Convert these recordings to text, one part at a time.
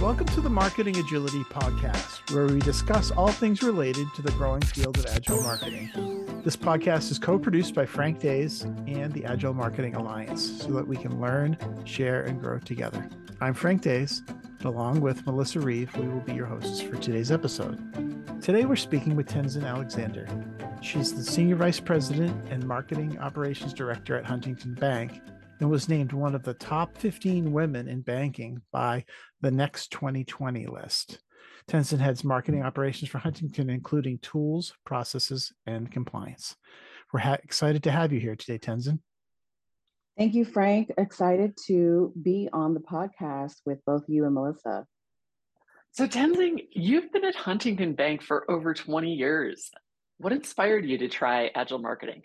Welcome to the Marketing Agility Podcast, where we discuss all things related to the growing field of agile marketing. This podcast is co produced by Frank Days and the Agile Marketing Alliance so that we can learn, share, and grow together. I'm Frank Days, and along with Melissa Reeve, we will be your hosts for today's episode. Today, we're speaking with Tenzin Alexander. She's the Senior Vice President and Marketing Operations Director at Huntington Bank and was named one of the top 15 women in banking by the Next 2020 list. Tenzin heads marketing hmm. operations for Huntington, including tools, processes, and compliance. We're ha- excited to have you here today, Tenzin. Thank you, Frank. Excited to be on the podcast with both you and Melissa. So, Tenzin, you've been at Huntington Bank for over 20 years. What inspired you to try agile marketing?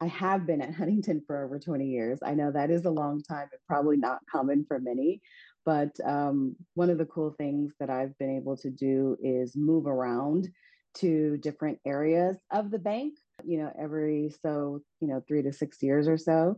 I have been at Huntington for over 20 years. I know that is a long time and probably not common for many, but um, one of the cool things that I've been able to do is move around to different areas of the bank, you know, every so, you know, three to six years or so.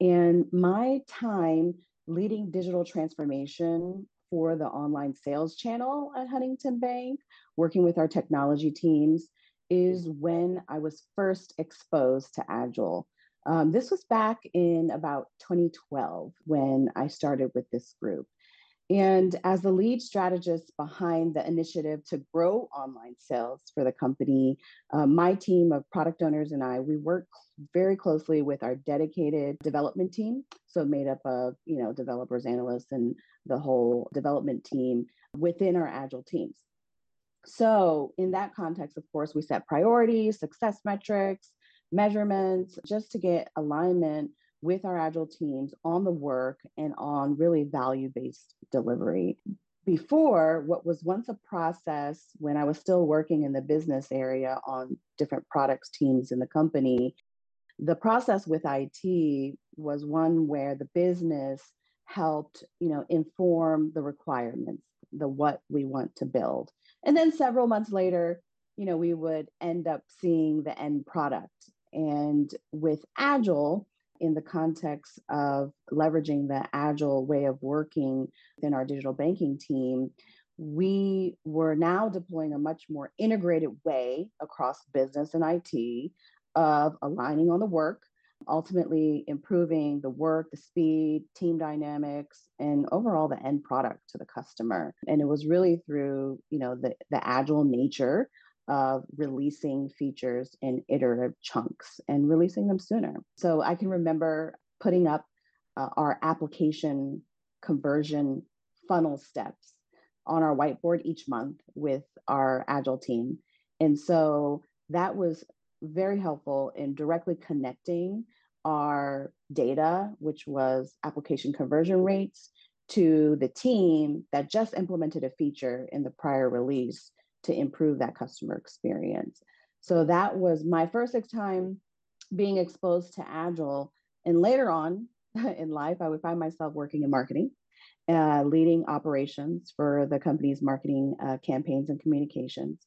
And my time leading digital transformation for the online sales channel at Huntington Bank, working with our technology teams, is when I was first exposed to Agile. Um, this was back in about 2012 when I started with this group. And as the lead strategist behind the initiative to grow online sales for the company, uh, my team of product owners and I, we work very closely with our dedicated development team. So made up of, you know, developers, analysts, and the whole development team within our agile teams. So, in that context, of course, we set priorities, success metrics, measurements, just to get alignment with our agile teams on the work and on really value based delivery. Before, what was once a process when I was still working in the business area on different products teams in the company, the process with IT was one where the business helped, you know, inform the requirements, the what we want to build. And then several months later, you know, we would end up seeing the end product. And with Agile, in the context of leveraging the Agile way of working within our digital banking team, we were now deploying a much more integrated way across business and IT of aligning on the work, ultimately improving the work, the speed, team dynamics, and overall the end product to the customer. And it was really through, you know, the, the agile nature of releasing features in iterative chunks and releasing them sooner. So I can remember putting up uh, our application conversion funnel steps on our whiteboard each month with our agile team. And so that was very helpful in directly connecting our data, which was application conversion rates, to the team that just implemented a feature in the prior release to improve that customer experience. So that was my first time being exposed to Agile. And later on in life, I would find myself working in marketing, uh, leading operations for the company's marketing uh, campaigns and communications.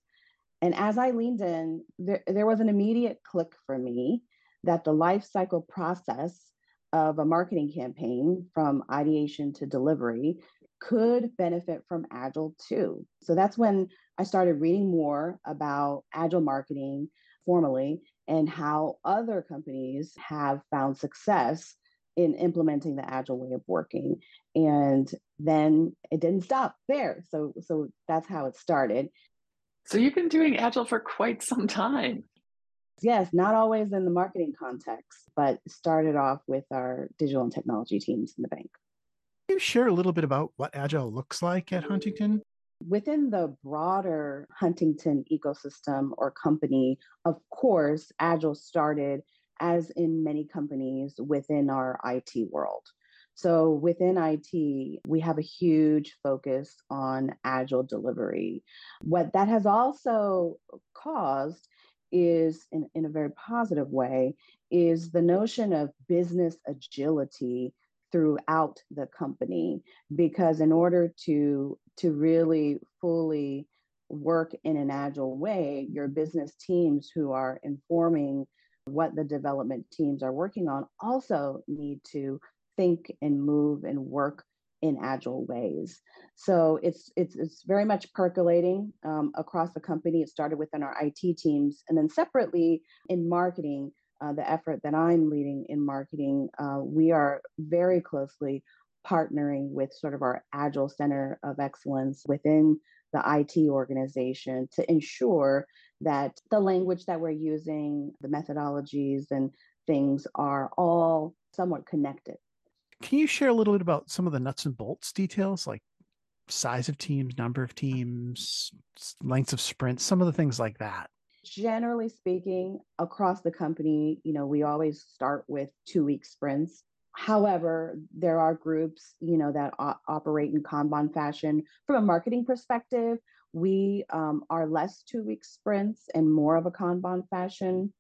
And as I leaned in, there, there was an immediate click for me that the life cycle process of a marketing campaign from ideation to delivery could benefit from Agile too. So that's when I started reading more about Agile marketing formally and how other companies have found success in implementing the agile way of working and then it didn't stop there so so that's how it started so you've been doing Agile for quite some time. Yes, not always in the marketing context, but started off with our digital and technology teams in the bank. Can you share a little bit about what Agile looks like at Huntington? Within the broader Huntington ecosystem or company, of course, Agile started, as in many companies, within our IT world. So within IT, we have a huge focus on agile delivery. What that has also caused is, in, in a very positive way, is the notion of business agility throughout the company. Because in order to, to really fully work in an agile way, your business teams who are informing what the development teams are working on also need to think and move and work in agile ways. So it's it's it's very much percolating um, across the company. It started within our IT teams, and then separately in marketing, uh, the effort that I'm leading in marketing, uh, we are very closely partnering with sort of our agile center of excellence within the IT organization to ensure that the language that we're using, the methodologies and things are all somewhat connected. Can you share a little bit about some of the nuts and bolts details, like size of teams, number of teams, lengths of sprints, some of the things like that? Generally speaking, across the company, you know, we always start with two week sprints. However, there are groups, you know, that o- operate in Kanban fashion. From a marketing perspective, we um, are less two week sprints and more of a Kanban fashion.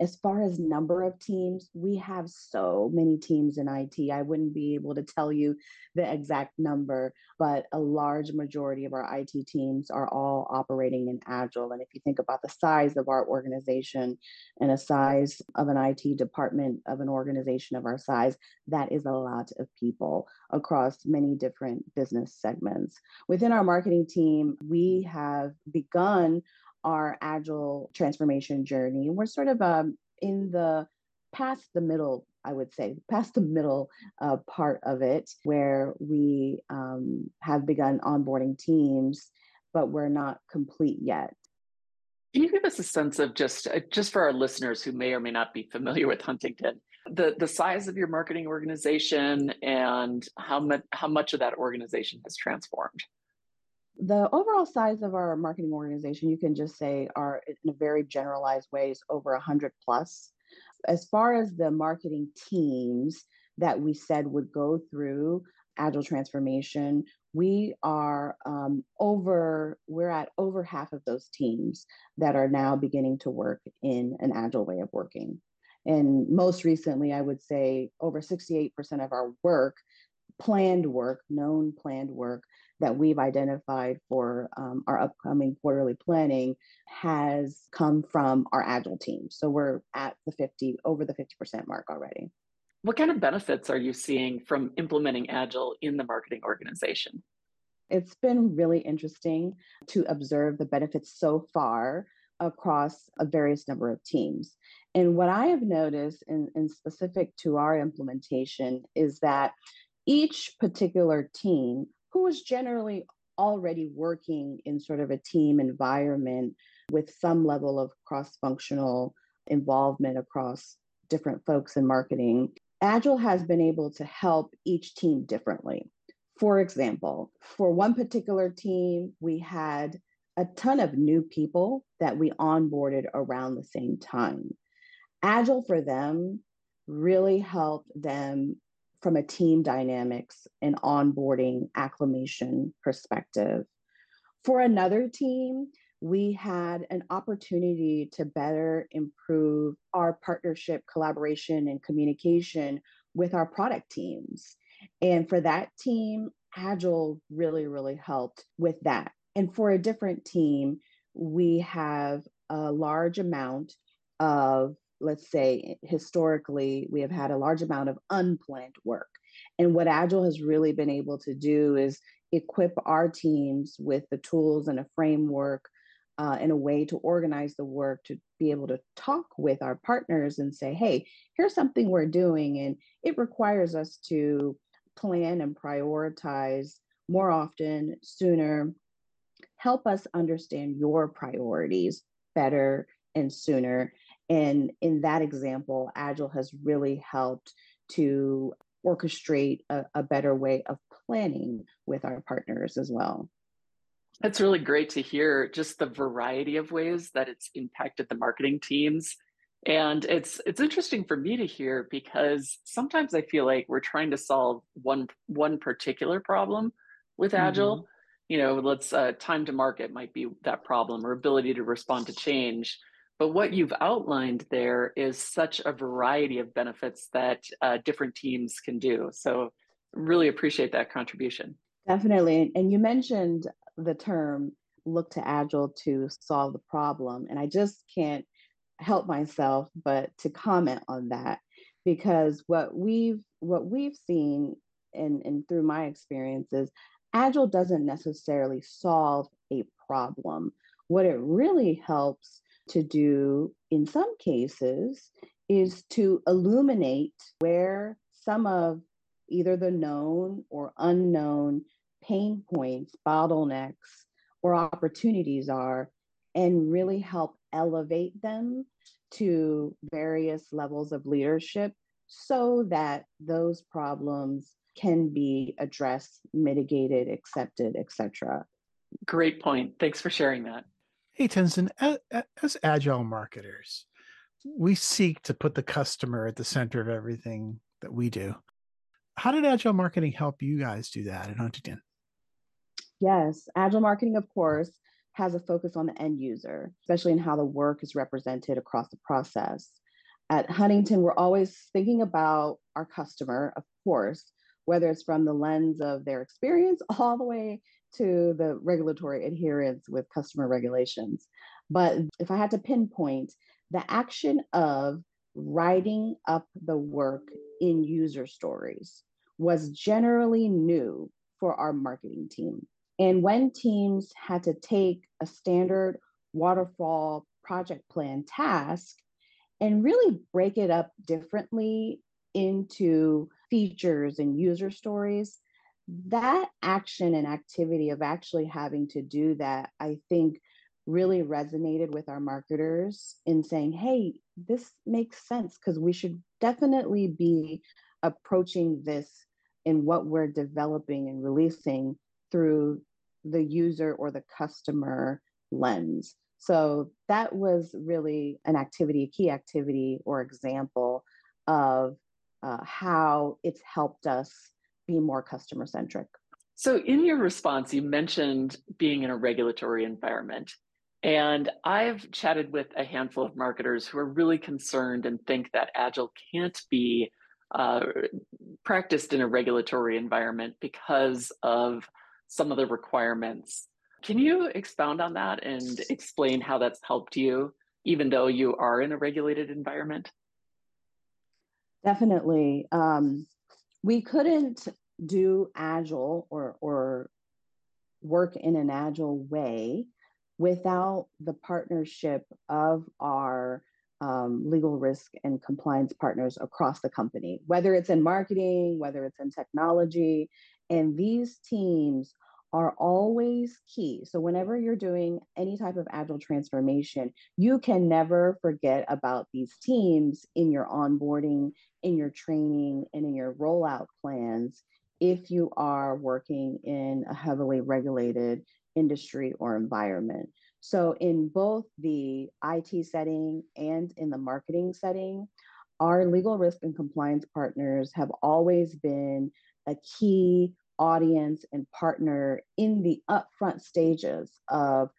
As far as number of teams, we have so many teams in IT. I wouldn't be able to tell you the exact number, but a large majority of our IT teams are all operating in Agile. And if you think about the size of our organization and a size of an IT department of an organization of our size, that is a lot of people across many different business segments. Within our marketing team, we have begun our agile transformation journey. And We're sort of um, in the past the middle, I would say, past the middle uh, part of it, where we um, have begun onboarding teams, but we're not complete yet. Can you give us a sense of just uh, just for our listeners who may or may not be familiar with Huntington, the the size of your marketing organization and how much how much of that organization has transformed? The overall size of our marketing organization, you can just say, are in a very generalized ways over 100 plus. As far as the marketing teams that we said would go through agile transformation, we are um, over, we're at over half of those teams that are now beginning to work in an agile way of working. And most recently, I would say over 68% of our work, planned work, known planned work, that we've identified for um, our upcoming quarterly planning has come from our agile team. So we're at the 50, over the 50% mark already. What kind of benefits are you seeing from implementing agile in the marketing organization? It's been really interesting to observe the benefits so far across a various number of teams. And what I have noticed in, in specific to our implementation is that each particular team who was generally already working in sort of a team environment with some level of cross functional involvement across different folks in marketing. Agile has been able to help each team differently. For example, for one particular team, we had a ton of new people that we onboarded around the same time. Agile for them really helped them from a team dynamics and onboarding acclimation perspective. For another team, we had an opportunity to better improve our partnership, collaboration, and communication with our product teams. And for that team, Agile really, really helped with that. And for a different team, we have a large amount of let's say historically we have had a large amount of unplanned work. And what agile has really been able to do is equip our teams with the tools and a framework uh, and a way to organize the work to be able to talk with our partners and say hey here's something we're doing and it requires us to plan and prioritize more often sooner. Help us understand your priorities better and sooner and in that example, Agile has really helped to orchestrate a, a, better way of planning with our partners as well. That's really great to hear just the variety of ways that it's impacted the marketing teams. And it's it's interesting for me to hear because sometimes I feel like we're trying to solve one one particular problem with Agile. Mm-hmm. You know, let's uh, time to market might be that problem or ability to respond to change. But what you've outlined there is such a variety of benefits that uh, different teams can do. So, really appreciate that contribution. Definitely. And you mentioned the term look to Agile to solve the problem. And I just can't help myself but to comment on that because what we've what we've seen and, and through my experiences, Agile doesn't necessarily solve a problem. What it really helps to do in some cases is to illuminate where some of either the known or unknown pain points, bottlenecks, or opportunities are, and really help elevate them to various levels of leadership so that those problems can be addressed, mitigated, accepted, etc. Great point. Thanks for sharing that. Hey, Tenzin, as, as agile marketers, we seek to put the customer at the center of everything that we do. How did agile marketing help you guys do that at Huntington? Yes, agile marketing, of course, has a focus on the end user, especially in how the work is represented across the process. At Huntington, we're always thinking about our customer, of course, whether it's from the lens of their experience all the way to the regulatory adherence with customer regulations. But if I had to pinpoint the action of writing up the work in user stories was generally new for our marketing team. And when teams had to take a standard waterfall project plan task and really break it up differently into features and user stories, that action and activity of actually having to do that, I think really resonated with our marketers in saying, hey, this makes sense because we should definitely be approaching this in what we're developing and releasing through the user or the customer lens. So that was really an activity, a key activity or example of uh, how it's helped us be more customer centric. So, in your response, you mentioned being in a regulatory environment. And I've chatted with a handful of marketers who are really concerned and think that Agile can't be uh, practiced in a regulatory environment because of some of the requirements. Can you expound on that and explain how that's helped you, even though you are in a regulated environment? Definitely. Um, we couldn't do agile or or work in an agile way without the partnership of our um, legal risk and compliance partners across the company, whether it's in marketing, whether it's in technology. And these teams are always key. So, whenever you're doing any type of agile transformation, you can never forget about these teams in your onboarding, in your training, and in your rollout plans if you are working in a heavily regulated industry or environment. So, in both the IT setting and in the marketing setting, our legal risk and compliance partners have always been a key audience and partner in the upfront stages of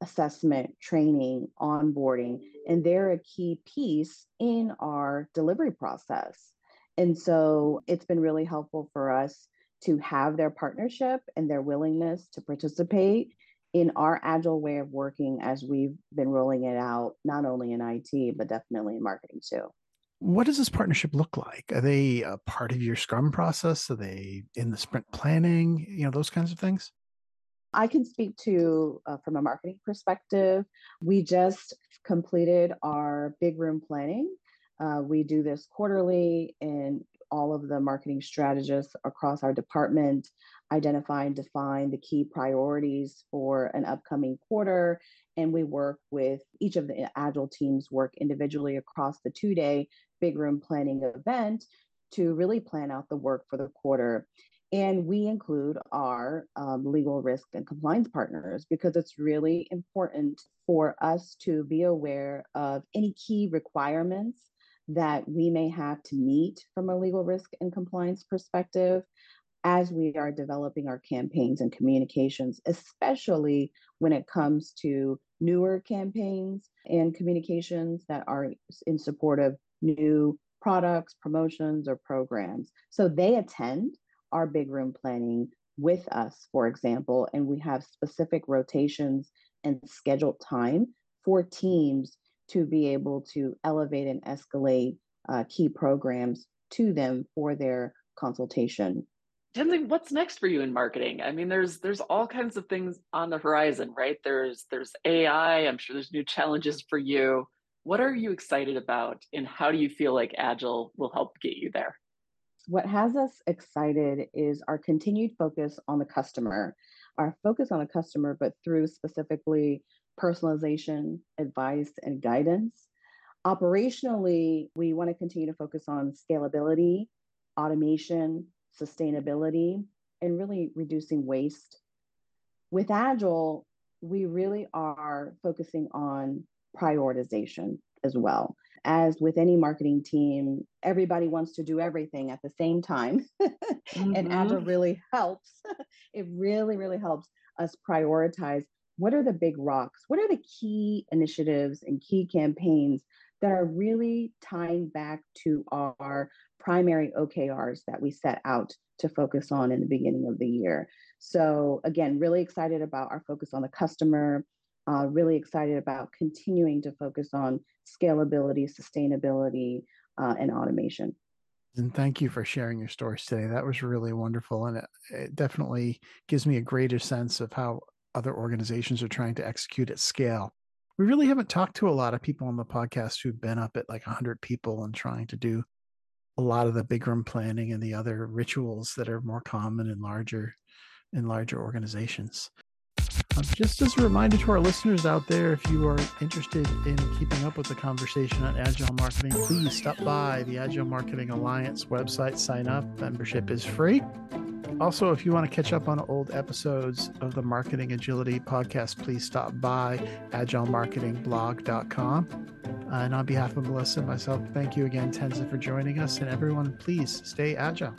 assessment, training, onboarding, and they're a key piece in our delivery process. And so it's been really helpful for us to have their partnership and their willingness to participate in our agile way of working as we've been rolling it out, not only in IT, but definitely in marketing too. What does this partnership look like? Are they a part of your Scrum process? Are they in the sprint planning? You know, those kinds of things? I can speak to uh, from a marketing perspective. We just completed our big room planning. Uh, we do this quarterly, and all of the marketing strategists across our department identify and define the key priorities for an upcoming quarter. And we work with each of the Agile teams, work individually across the two day big room planning event to really plan out the work for the quarter. And we include our um, legal risk and compliance partners because it's really important for us to be aware of any key requirements that we may have to meet from a legal risk and compliance perspective as we are developing our campaigns and communications, especially when it comes to newer campaigns and communications that are in support of new products, promotions, or programs. So they attend our big room planning with us, for example, and we have specific rotations and scheduled time for teams to be able to elevate and escalate uh, key programs to them for their consultation. Tenzin, what's next for you in marketing? I mean, there's there's all kinds of things on the horizon, right? There's there's AI. I'm sure there's new challenges for you. What are you excited about, and how do you feel like Agile will help get you there? What has us excited is our continued focus on the customer, our focus on the customer, but through specifically personalization, advice, and guidance. Operationally, we want to continue to focus on scalability, automation, sustainability, and really reducing waste. With Agile, we really are focusing on prioritization as well. As with any marketing team, everybody wants to do everything at the same time. mm-hmm. And Agile really helps. it really, really helps us prioritize what are the big rocks? What are the key initiatives and key campaigns that are really tying back to our primary OKRs that we set out to focus on in the beginning of the year. So, again, really excited about our focus on the customer, uh, really excited about continuing to focus on scalability, sustainability, uh, and automation. And thank you for sharing your stories today. That was really wonderful. And it, it definitely gives me a greater sense of how other organizations are trying to execute at scale. We really haven't talked to a lot of people on the podcast who've been up at like 100 people and trying to do a lot of the big room planning and the other rituals that are more common in larger in larger organizations. Um, just as a reminder to our listeners out there, if you are interested in keeping up with the conversation on agile marketing, please stop by the Agile Marketing Alliance website, sign up. Membership is free. Also, if you want to catch up on old episodes of the Marketing Agility podcast, please stop by agilemarketingblog.com. Uh, and on behalf of Melissa and myself, thank you again, Tenzin, for joining us. And everyone, please stay agile.